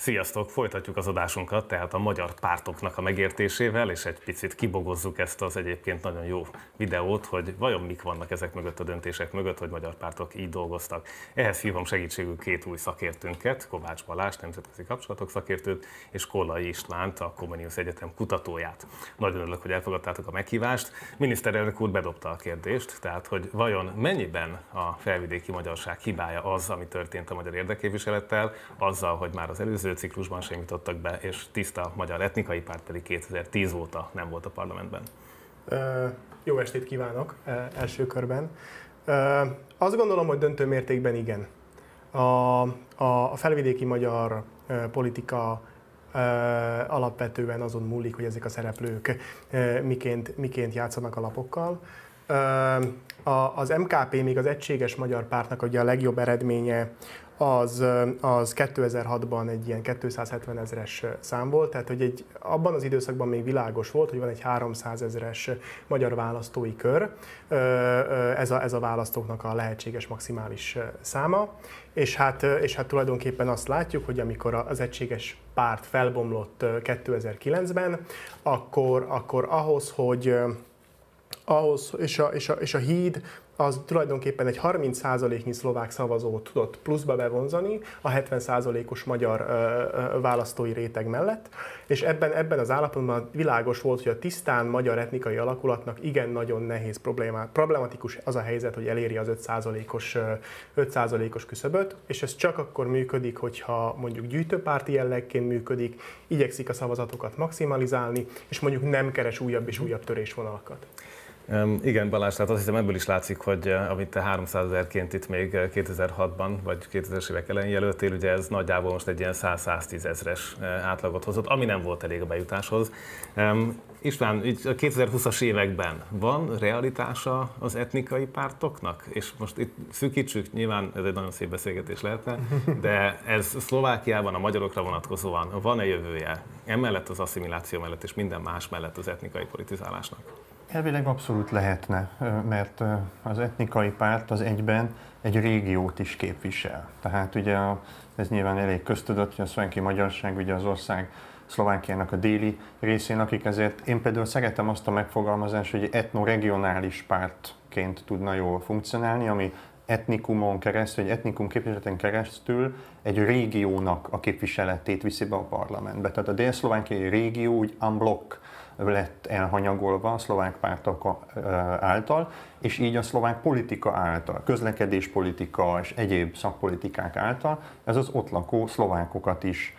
Sziasztok! Folytatjuk az adásunkat, tehát a magyar pártoknak a megértésével, és egy picit kibogozzuk ezt az egyébként nagyon jó videót, hogy vajon mik vannak ezek mögött a döntések mögött, hogy magyar pártok így dolgoztak. Ehhez hívom segítségül két új szakértőnket, Kovács Balázs, nemzetközi kapcsolatok szakértőt, és Kollai Istvánt, a Comenius Egyetem kutatóját. Nagyon örülök, hogy elfogadtátok a meghívást. Miniszterelnök úr bedobta a kérdést, tehát hogy vajon mennyiben a felvidéki magyarság hibája az, ami történt a magyar érdekképviselettel, azzal, hogy már az előző ciklusban sem jutottak be, és tiszta magyar etnikai párt pedig 2010 óta nem volt a parlamentben. Jó estét kívánok első körben. Azt gondolom, hogy döntő mértékben igen. A, a, a felvidéki magyar politika alapvetően azon múlik, hogy ezek a szereplők miként, miként játszanak a lapokkal. Az MKP, még az Egységes Magyar Pártnak ugye a legjobb eredménye az, az 2006-ban egy ilyen 270 ezeres szám volt, tehát hogy egy, abban az időszakban még világos volt, hogy van egy 300 ezeres magyar választói kör, ez a, ez a választóknak a lehetséges maximális száma, és hát, és hát tulajdonképpen azt látjuk, hogy amikor az egységes párt felbomlott 2009-ben, akkor, akkor ahhoz, hogy ahhoz, és a, és, a, és a híd az tulajdonképpen egy 30%-nyi szlovák szavazót tudott pluszba bevonzani a 70%-os magyar választói réteg mellett, és ebben, ebben az állapotban világos volt, hogy a tisztán magyar etnikai alakulatnak igen nagyon nehéz problémá, problematikus az a helyzet, hogy eléri az 5%-os, 5%-os küszöböt, és ez csak akkor működik, hogyha mondjuk gyűjtőpárti jellegként működik, igyekszik a szavazatokat maximalizálni, és mondjuk nem keres újabb és újabb törésvonalakat. Igen, Balázs, tehát azt hiszem ebből is látszik, hogy uh, amit te 300 ezerként itt még 2006-ban, vagy 2000-es évek elején jelöltél, ugye ez nagyjából most egy ilyen 100-110 ezres uh, átlagot hozott, ami nem volt elég a bejutáshoz. István, így a 2020-as években van realitása az etnikai pártoknak? És most itt szűkítsük, nyilván ez egy nagyon szép beszélgetés lehetne, de ez Szlovákiában a magyarokra vonatkozóan van-e jövője? Emellett az asszimiláció mellett és minden más mellett az etnikai politizálásnak? Elvileg abszolút lehetne, mert az etnikai párt az egyben egy régiót is képvisel. Tehát ugye ez nyilván elég köztudott, hogy a szlováki magyarság ugye az ország Szlovákiának a déli részén, akik ezért, én például szeretem azt a megfogalmazást, hogy etnoregionális pártként tudna jól funkcionálni, ami etnikumon keresztül, egy etnikum képviseleten keresztül egy régiónak a képviseletét viszi be a parlamentbe. Tehát a dél-szlovákiai régió úgy unblock lett elhanyagolva a szlovák pártok által, és így a szlovák politika által, közlekedéspolitika és egyéb szakpolitikák által ez az ott lakó szlovákokat is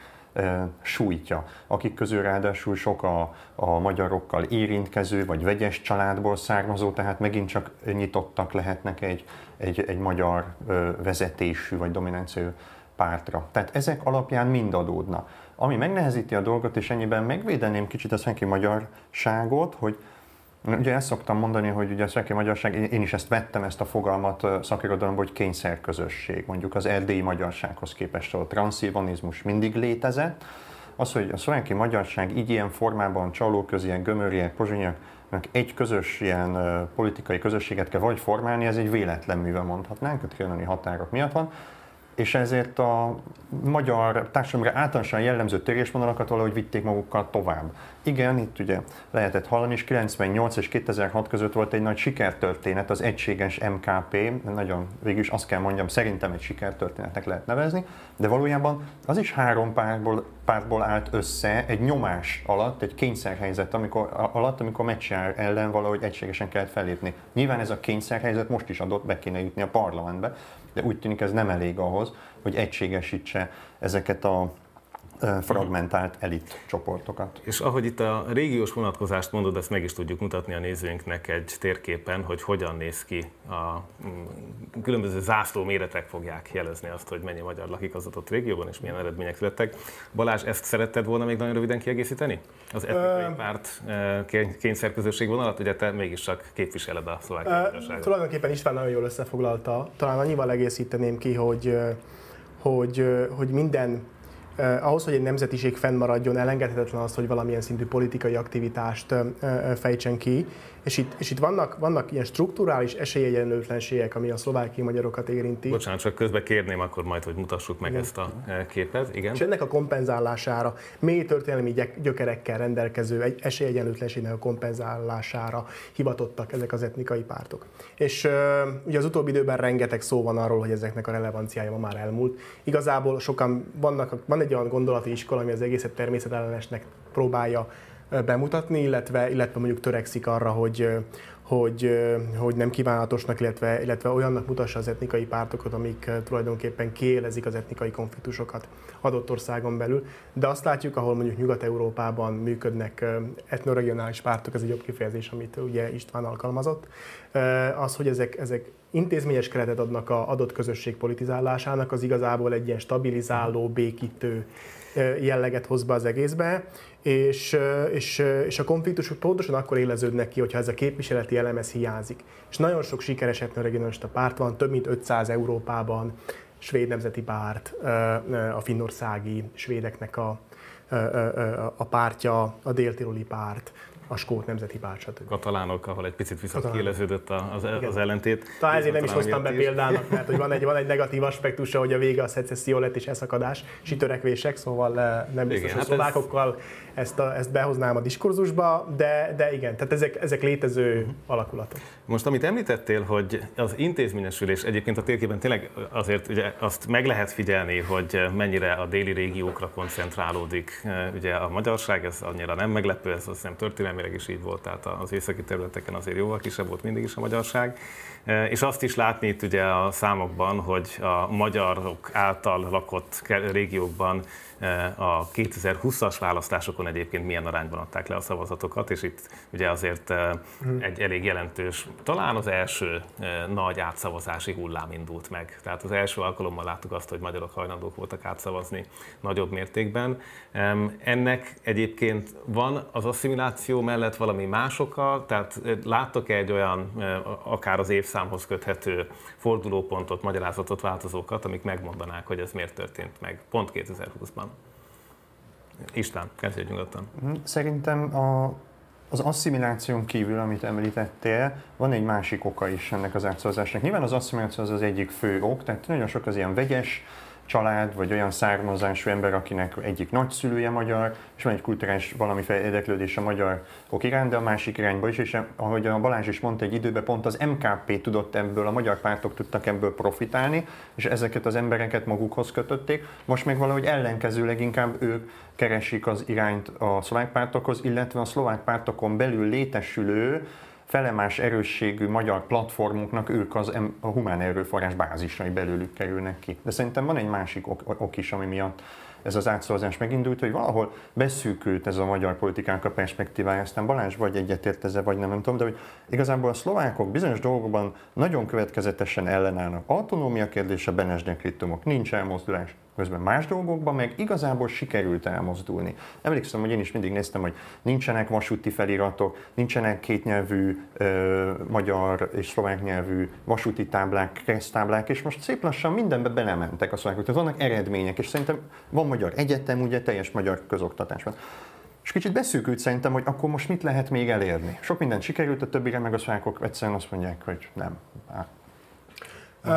sújtja, akik közül ráadásul sok a, a magyarokkal érintkező vagy vegyes családból származó, tehát megint csak nyitottak lehetnek egy, egy, egy magyar vezetésű vagy dominanciú pártra. Tehát ezek alapján mind adódna. Ami megnehezíti a dolgot, és ennyiben megvédeném kicsit a szenki magyarságot, hogy Ugye ezt szoktam mondani, hogy ugye a szenki magyarság, én is ezt vettem, ezt a fogalmat szakirodalomból, hogy kényszerközösség. Mondjuk az erdélyi magyarsághoz képest a transzilvanizmus mindig létezett. Az, hogy a szlováki magyarság így ilyen formában csalóközien, gömöriek, pozsonyak, egy közös ilyen politikai közösséget kell vagy formálni, ez egy véletlen műve mondhatnánk, a trianoni határok miatt van és ezért a magyar társadalomra általánosan jellemző törésvonalakat valahogy vitték magukkal tovább. Igen, itt ugye lehetett hallani, és 98 és 2006 között volt egy nagy sikertörténet, az egységes MKP, nagyon végül is azt kell mondjam, szerintem egy sikertörténetnek lehet nevezni, de valójában az is három pártból, pártból állt össze egy nyomás alatt, egy kényszerhelyzet amikor, alatt, amikor meccsjár ellen valahogy egységesen kellett felépni. Nyilván ez a kényszerhelyzet most is adott, be kéne jutni a parlamentbe, de úgy tűnik ez nem elég ahhoz, hogy egységesítse ezeket a fragmentált elit csoportokat. És ahogy itt a régiós vonatkozást mondod, ezt meg is tudjuk mutatni a nézőinknek egy térképen, hogy hogyan néz ki a mm, különböző zászló méretek fogják jelezni azt, hogy mennyi magyar lakik az adott régióban, és milyen eredmények születtek. Balázs, ezt szeretted volna még nagyon röviden kiegészíteni? Az etnikai párt kényszerközösség vonalat, ugye te mégiscsak képviseled a szlovák uh, Tulajdonképpen István nagyon jól összefoglalta. Talán annyival egészíteném ki, hogy, hogy, hogy minden ahhoz, hogy egy nemzetiség fennmaradjon, elengedhetetlen az, hogy valamilyen szintű politikai aktivitást fejtsen ki, És itt, és itt vannak, vannak ilyen strukturális esélyegyenlőtlenségek, ami a szlovákiai magyarokat érinti. Bocsánat, csak közben kérném akkor majd, hogy mutassuk meg Igen. ezt a e, képet. Igen. És ennek a kompenzálására, mély történelmi gyökerekkel rendelkező egy esélyegyenlőtlenségnek a kompenzálására hivatottak ezek az etnikai pártok. És ugye az utóbbi időben rengeteg szó van arról, hogy ezeknek a relevanciája ma már elmúlt. Igazából sokan vannak, van egy olyan gondolati iskola, ami az egészet természetellenesnek próbálja bemutatni, illetve, illetve mondjuk törekszik arra, hogy, hogy, hogy nem kívánatosnak, illetve, illetve olyannak mutassa az etnikai pártokat, amik tulajdonképpen kiélezik az etnikai konfliktusokat adott országon belül. De azt látjuk, ahol mondjuk Nyugat-Európában működnek etnoregionális pártok, ez egy jobb kifejezés, amit ugye István alkalmazott, az, hogy ezek, ezek intézményes keretet adnak a adott közösség politizálásának, az igazából egy ilyen stabilizáló, békítő jelleget hoz be az egészbe, és, és, és a konfliktusok pontosan akkor éleződnek ki, hogyha ez a képviseleti elemez hiányzik. És nagyon sok sikeres etnoregionalista párt van, több mint 500 Európában, svéd nemzeti párt, a finnországi svédeknek a, a pártja, a déltiroli párt, a Skót Nemzeti Párt, stb. Katalánok, ahol egy picit viszont kiéleződött az, az ellentét. Talán ezért nem is hoztam be is. példának, mert hogy van egy, van egy negatív aspektusa, hogy a vége a szecesszió lett és eszakadás, és törekvések, szóval eh, nem biztos, igen, hogy hát szlovákokkal ez... ezt, a, ezt behoznám a diskurzusba, de, de igen, tehát ezek, ezek létező uh-huh. alakulatok. Most amit említettél, hogy az intézményesülés egyébként a térképen tényleg azért ugye azt meg lehet figyelni, hogy mennyire a déli régiókra koncentrálódik eh, ugye a magyarság, ez annyira nem meglepő, ez azt történelmi történelmileg is így volt, tehát az északi területeken azért jóval kisebb volt mindig is a magyarság. E, és azt is látni itt ugye a számokban, hogy a magyarok által lakott régiókban a 2020-as választásokon egyébként milyen arányban adták le a szavazatokat, és itt ugye azért hmm. egy elég jelentős, talán az első nagy átszavazási hullám indult meg. Tehát az első alkalommal láttuk azt, hogy magyarok hajlandók voltak átszavazni nagyobb mértékben. Ennek egyébként van az asszimiláció mellett valami más oka, tehát láttok -e egy olyan, akár az évszámhoz köthető fordulópontot, magyarázatot, változókat, amik megmondanák, hogy ez miért történt meg pont 2020-ban? István, kezdjél nyugodtan. Mhm. Szerintem a, az asszimiláción kívül, amit említettél, van egy másik oka is ennek az átszavazásnak. Nyilván az asszimiláció az az egyik fő ok, tehát nagyon sok az ilyen vegyes, család, vagy olyan származású ember, akinek egyik nagyszülője magyar, és van egy kulturális valamiféle érdeklődés a magyar ok iránt, de a másik irányba is, és ahogy a Balázs is mondta egy időben, pont az MKP tudott ebből, a magyar pártok tudtak ebből profitálni, és ezeket az embereket magukhoz kötötték. Most meg valahogy ellenkezőleg inkább ők keresik az irányt a szlovák pártokhoz, illetve a szlovák pártokon belül létesülő felemás erősségű magyar platformoknak ők az a humán erőforrás bázisai belőlük kerülnek ki. De szerintem van egy másik ok, ok is, ami miatt ez az átszavazás megindult, hogy valahol beszűkült ez a magyar politikánk a perspektívája, aztán Balázs vagy egyetért ezzel, vagy nem, nem tudom, de hogy igazából a szlovákok bizonyos dolgokban nagyon következetesen ellenállnak. Autonómia kérdése, Benes nincs elmozdulás, közben más dolgokban meg igazából sikerült elmozdulni. Emlékszem, hogy én is mindig néztem, hogy nincsenek vasúti feliratok, nincsenek kétnyelvű ö, magyar és szlovák nyelvű vasúti táblák, keresztáblák, és most szép lassan mindenbe belementek a szlovákok. Tehát vannak eredmények, és szerintem van magyar egyetem, ugye teljes magyar közoktatás van. És kicsit beszűkült szerintem, hogy akkor most mit lehet még elérni. Sok mindent sikerült, a többire meg a szlovákok egyszerűen azt mondják, hogy nem. Uh,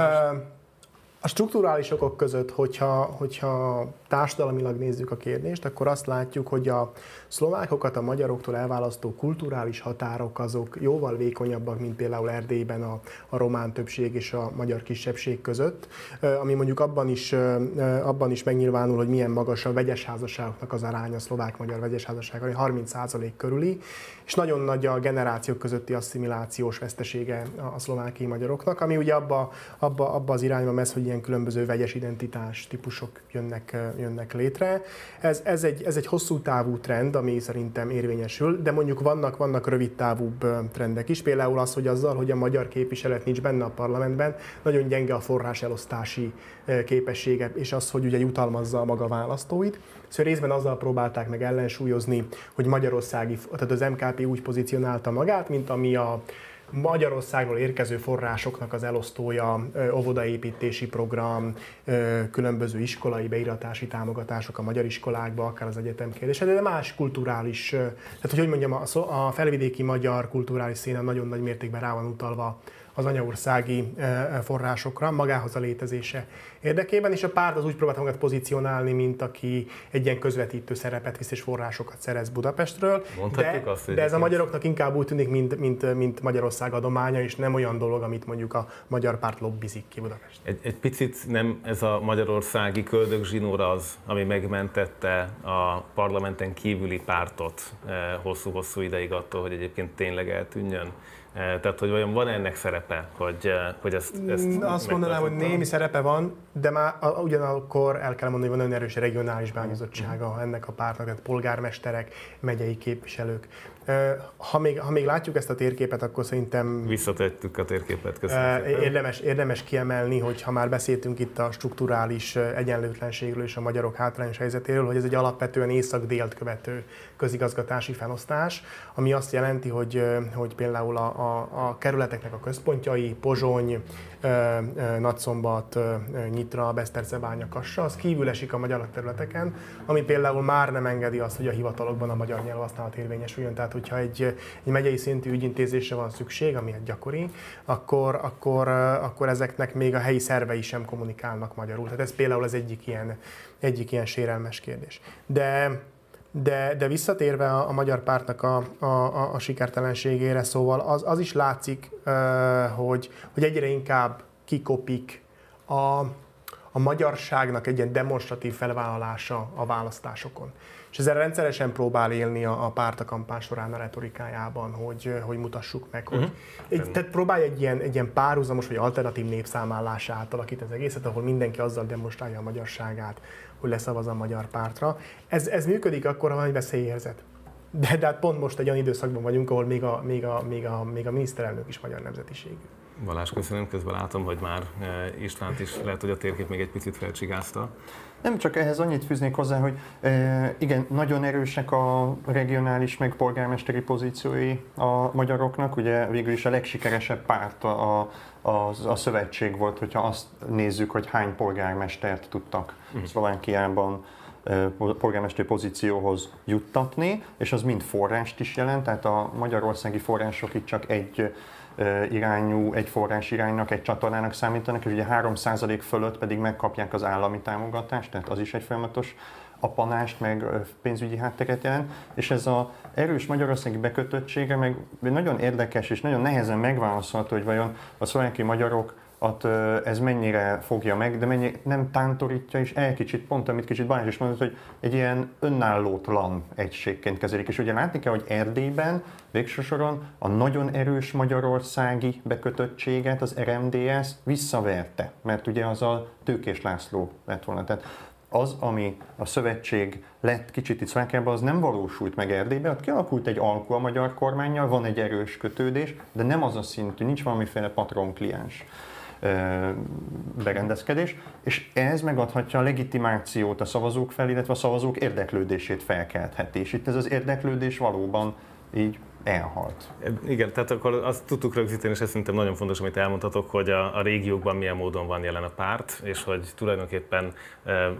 a strukturális okok között, hogyha, hogyha társadalmilag nézzük a kérdést, akkor azt látjuk, hogy a szlovákokat a magyaroktól elválasztó kulturális határok azok jóval vékonyabbak, mint például Erdélyben a, a román többség és a magyar kisebbség között, ami mondjuk abban is, abban is megnyilvánul, hogy milyen magas a vegyes házasságoknak az aránya, a szlovák-magyar vegyes házasság, 30% körüli, és nagyon nagy a generációk közötti asszimilációs vesztesége a szlovákiai magyaroknak, ami ugye abba, abba, abba az irányba mesz, hogy ilyen különböző vegyes identitás típusok jönnek, jönnek létre. Ez, ez, egy, ez egy hosszú távú trend, ami szerintem érvényesül, de mondjuk vannak, vannak rövid távúbb trendek is. Például az, hogy azzal, hogy a magyar képviselet nincs benne a parlamentben, nagyon gyenge a forrás elosztási képessége, és az, hogy ugye jutalmazza a maga választóit. Szóval részben azzal próbálták meg ellensúlyozni, hogy Magyarországi, tehát az MKP úgy pozícionálta magát, mint ami a Magyarországról érkező forrásoknak az elosztója, óvodaépítési program, különböző iskolai beiratási támogatások a magyar iskolákba, akár az egyetem kérdése, de más kulturális, tehát hogy, hogy mondjam, a felvidéki magyar kulturális színe nagyon nagy mértékben rá van utalva az anyaországi forrásokra, magához a létezése érdekében, és a párt az úgy próbálta magát pozícionálni, mint aki egy ilyen közvetítő szerepet visz és forrásokat szerez Budapestről. de, azt, de ez a magyaroknak inkább úgy tűnik, mint, mint, mint Magyarország adománya, és nem olyan dolog, amit mondjuk a magyar párt lobbizik ki Budapest. Egy, egy picit nem ez a magyarországi köldögzsinór az, ami megmentette a parlamenten kívüli pártot hosszú-hosszú ideig attól, hogy egyébként tényleg eltűnjön. Tehát, hogy olyan van ennek szerepe, hogy, hogy ezt, ezt Azt mondanám, hogy némi szerepe van, de már ugyanakkor el kell mondani, hogy van nagyon erős regionális beágyazottsága ennek a pártnak, tehát polgármesterek, megyei képviselők. Ha még, ha még látjuk ezt a térképet, akkor szerintem... Visszatettük a térképet, köszönöm érdemes, érdemes kiemelni, hogy ha már beszéltünk itt a strukturális egyenlőtlenségről és a magyarok hátrányos helyzetéről, hogy ez egy alapvetően észak-délt követő közigazgatási felosztás, ami azt jelenti, hogy, hogy például a, a, a kerületeknek a központjai, Pozsony, Nagyszombat, Nyitra, Besztercebánya, Kassa, az kívül esik a magyar területeken, ami például már nem engedi azt, hogy a hivatalokban a magyar nyelvhasználat érvényesüljön. Tehát, hogyha egy, egy megyei szintű ügyintézésre van szükség, ami egy gyakori, akkor, akkor, akkor ezeknek még a helyi szervei sem kommunikálnak magyarul. Tehát ez például az egyik ilyen, egyik ilyen sérelmes kérdés. De de, de visszatérve a, a magyar pártnak a, a, a, a sikertelenségére, szóval az, az is látszik, hogy, hogy egyre inkább kikopik a, a magyarságnak egy ilyen demonstratív felvállalása a választásokon. És ezzel rendszeresen próbál élni a, a párt a kampány során a retorikájában, hogy, hogy mutassuk meg, hogy uh-huh. egy, tehát próbálj egy ilyen, egy ilyen párhuzamos vagy alternatív népszámlállásá átalakít az egészet, ahol mindenki azzal demonstrálja a magyarságát, hogy leszavaz a magyar pártra. Ez, ez működik akkor, ha van egy veszélyérzet. De, de hát pont most egy olyan időszakban vagyunk, ahol még a, még a, még a, még a miniszterelnök is magyar nemzetiségű. Balázs, köszönöm. Közben látom, hogy már eh, Istvánt is lehet, hogy a térkép még egy picit felcsigázta. Nem csak ehhez annyit fűznék hozzá, hogy e, igen, nagyon erősek a regionális meg polgármesteri pozíciói a magyaroknak. Ugye végül is a legsikeresebb párt a, a, a szövetség volt, hogyha azt nézzük, hogy hány polgármestert tudtak uh-huh. Szlovákiában polgármesteri pozícióhoz juttatni, és az mind forrást is jelent, tehát a magyarországi források itt csak egy irányú, egy forrás iránynak, egy csatornának számítanak, és ugye 3% fölött pedig megkapják az állami támogatást, tehát az is egy folyamatos apanást, meg pénzügyi hátteret jelent, és ez a erős magyarországi bekötöttsége meg nagyon érdekes és nagyon nehezen megválaszolható, hogy vajon a szlovákiai magyarok at, ez mennyire fogja meg, de mennyi nem tántorítja, és el kicsit, pont amit kicsit Balázs is mondott, hogy egy ilyen önállótlan egységként kezelik. És ugye látni kell, hogy Erdélyben végső soron a nagyon erős magyarországi bekötöttséget, az RMDS visszaverte, mert ugye az a Tőkés László lett volna. Tehát az, ami a szövetség lett kicsit itt Szlovákiában, az nem valósult meg Erdélyben, ott kialakult egy alkú a magyar kormányjal, van egy erős kötődés, de nem az a szintű, nincs valamiféle patron kliens berendezkedés, és ez megadhatja a legitimációt a szavazók fel, illetve a szavazók érdeklődését felkeltheti. És itt ez az érdeklődés valóban így elhalt. Igen, tehát akkor azt tudtuk rögzíteni, és ez szerintem nagyon fontos, amit elmondhatok, hogy a, a régiókban milyen módon van jelen a párt, és hogy tulajdonképpen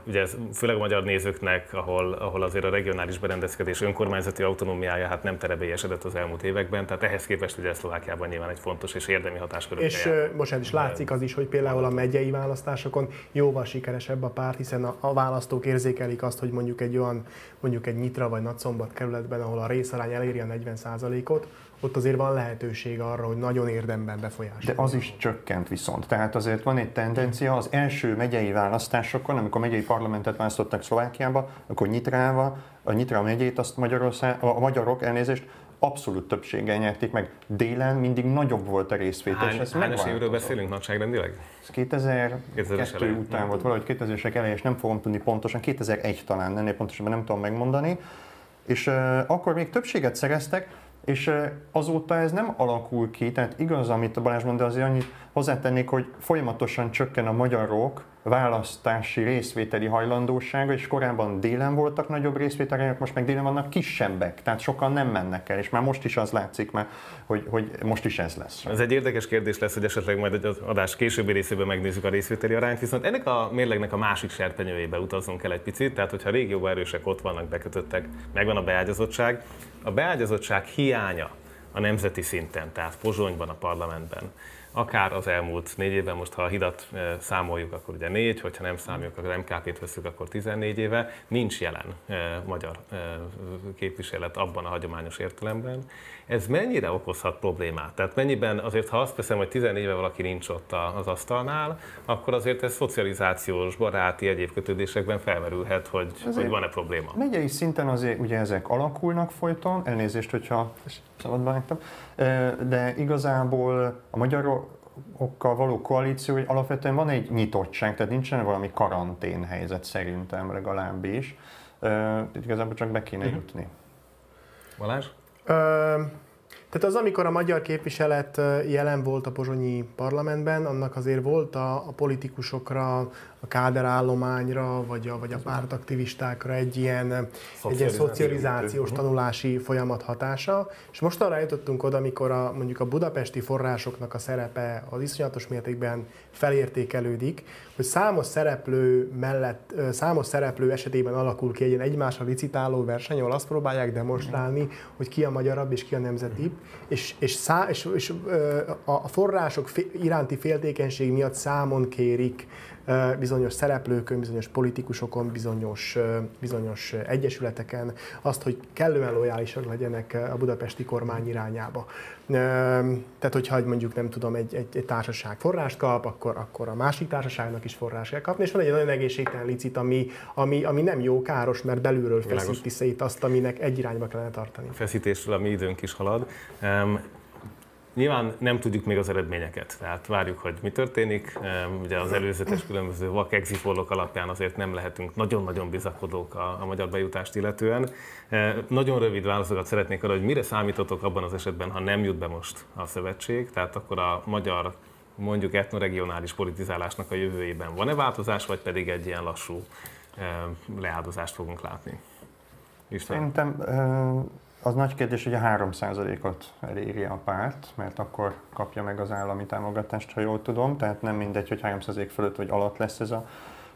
ugye ez főleg a magyar nézőknek, ahol, ahol azért a regionális berendezkedés önkormányzati autonómiája hát nem terebélyesedett az elmúlt években, tehát ehhez képest ugye Szlovákiában nyilván egy fontos és érdemi hatáskör. És most is látszik az is, hogy például a megyei választásokon jóval sikeresebb a párt, hiszen a, a választók érzékelik azt, hogy mondjuk egy olyan, mondjuk egy Nyitra vagy Nagyszombat kerületben, ahol a részarány eléri a 40 ot ott azért van lehetőség arra, hogy nagyon érdemben befolyásolja. De az is csökkent viszont. Tehát azért van egy tendencia, az első megyei választásokon, amikor megyei parlamentet választottak Szlovákiába, akkor Nyitrával, a Nyitra megyét azt Magyarország, a magyarok elnézést abszolút többséggel nyerték meg. Délen mindig nagyobb volt a részvétel. Hány, és hányos évről beszélünk nagyságrendileg? Ez 2002 után volt, valahogy 2000-esek elején, és nem fogom tudni pontosan, 2001 talán, ennél pontosabban nem tudom megmondani. És uh, akkor még többséget szereztek, és azóta ez nem alakul ki, tehát igaz, amit a Balázs mondta, azért annyit hozzátennék, hogy folyamatosan csökken a magyarok választási részvételi hajlandósága, és korábban délen voltak nagyobb részvételek, most meg délen vannak kisebbek, tehát sokan nem mennek el, és már most is az látszik, mert, hogy, hogy most is ez lesz. Ez egy érdekes kérdés lesz, hogy esetleg majd az adás későbbi részében megnézzük a részvételi arányt, viszont ennek a mérlegnek a másik serpenyőjébe utazzunk el egy picit, tehát hogyha régióban erősek ott vannak, bekötöttek, megvan a beágyazottság, a beágyazottság hiánya a nemzeti szinten, tehát Pozsonyban, a parlamentben, akár az elmúlt négy évben, most ha a hidat számoljuk, akkor ugye négy, hogyha nem számoljuk, akkor MKP-t veszük, akkor 14 éve, nincs jelen magyar képviselet abban a hagyományos értelemben. Ez mennyire okozhat problémát? Tehát mennyiben azért, ha azt veszem, hogy 14 éve valaki nincs ott az asztalnál, akkor azért ez szocializációs, baráti, egyéb kötődésekben felmerülhet, hogy, hogy van-e probléma. Megyei szinten azért ugye ezek alakulnak folyton, elnézést, hogyha szabadba hagytam, de igazából a magyarokkal való koalíció, hogy alapvetően van egy nyitottság, tehát nincsen valami karantén helyzet szerintem legalábbis. Itt igazából csak be kéne mhm. jutni. Balázs? Tehát az, amikor a magyar képviselet jelen volt a pozsonyi parlamentben, annak azért volt a, a politikusokra, a káderállományra, vagy a, vagy a pártaktivistákra egy ilyen, egy ilyen szocializációs mhm. tanulási folyamat hatása. És most arra jutottunk oda, amikor a, mondjuk a budapesti forrásoknak a szerepe az iszonyatos mértékben felértékelődik, hogy számos szereplő mellett, számos szereplő esetében alakul ki egy ilyen egymásra licitáló verseny, ahol azt próbálják demonstrálni, hogy ki a magyarabb és ki a nemzetibb, és, és, szá, és, és a források iránti féltékenység miatt számon kérik bizonyos szereplőkön, bizonyos politikusokon, bizonyos, bizonyos egyesületeken azt, hogy kellően lojálisak legyenek a budapesti kormány irányába. Tehát, hogyha mondjuk nem tudom, egy, egy, egy társaság forrást kap, akkor, akkor a másik társaságnak is forrás kell kapni, és van egy nagyon egészségtelen licit, ami, ami, ami nem jó, káros, mert belülről feszíti szét azt, aminek egy irányba kellene tartani. A feszítésről a mi időnk is halad. Nyilván nem tudjuk még az eredményeket, tehát várjuk, hogy mi történik. Ugye az előzetes különböző vak exit alapján azért nem lehetünk nagyon-nagyon bizakodók a, a magyar bejutást illetően. Nagyon rövid válaszokat szeretnék arra, hogy mire számítotok abban az esetben, ha nem jut be most a szövetség, tehát akkor a magyar mondjuk etnoregionális politizálásnak a jövőjében van-e változás, vagy pedig egy ilyen lassú leáldozást fogunk látni? István? Szerintem az nagy kérdés, hogy a 3%-ot eléri a párt, mert akkor kapja meg az állami támogatást, ha jól tudom, tehát nem mindegy, hogy 3% fölött vagy alatt lesz ez a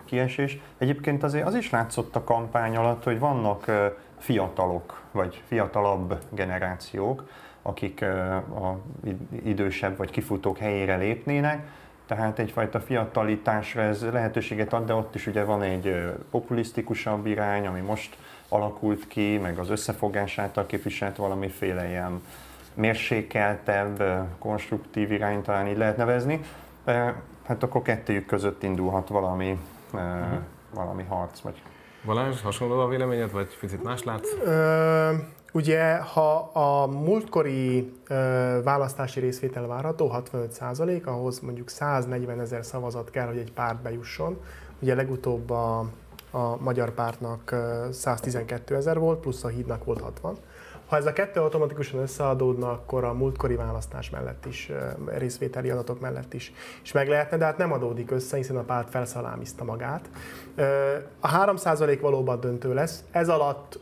kiesés. Egyébként azért az is látszott a kampány alatt, hogy vannak fiatalok, vagy fiatalabb generációk, akik a idősebb vagy kifutók helyére lépnének, tehát egyfajta fiatalitásra ez lehetőséget ad, de ott is ugye van egy populisztikusabb irány, ami most alakult ki, meg az összefogás által képviselt valamiféle ilyen mérsékeltebb, konstruktív irány talán így lehet nevezni. Hát akkor kettőjük között indulhat valami, uh-huh. valami harc. Vagy... Balázs, hasonló a véleményed, vagy picit más látsz? Ö, ugye, ha a múltkori ö, választási részvétel várható, 65 ahhoz mondjuk 140 ezer szavazat kell, hogy egy párt bejusson. Ugye legutóbb a a magyar pártnak 112 ezer volt, plusz a hídnak volt 60. Ha ez a kettő automatikusan összeadódna, akkor a múltkori választás mellett is, részvételi adatok mellett is, is meg lehetne, de hát nem adódik össze, hiszen a párt felszalámizta magát. A 3% valóban döntő lesz, ez alatt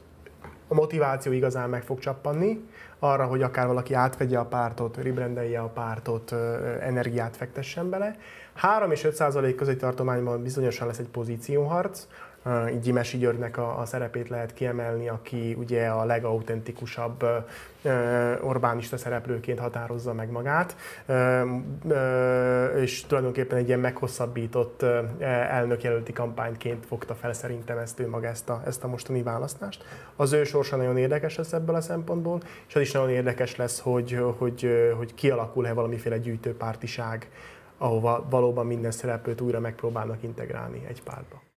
a motiváció igazán meg fog csappanni, arra, hogy akár valaki átvegye a pártot, ribrendelje a pártot, energiát fektessen bele. 3 és 5 százalék közötti tartományban bizonyosan lesz egy pozícióharc, így Gyimesi Györgynek a, a szerepét lehet kiemelni, aki ugye a legautentikusabb Orbánista szereplőként határozza meg magát, és tulajdonképpen egy ilyen meghosszabbított elnökjelölti kampányként fogta fel szerintem ezt ő maga ezt a, ezt a mostani választást. Az ő sorsa nagyon érdekes lesz ebből a szempontból, és az is nagyon érdekes lesz, hogy, hogy, hogy kialakul-e valamiféle gyűjtőpártiság, ahova valóban minden szereplőt újra megpróbálnak integrálni egy pártba.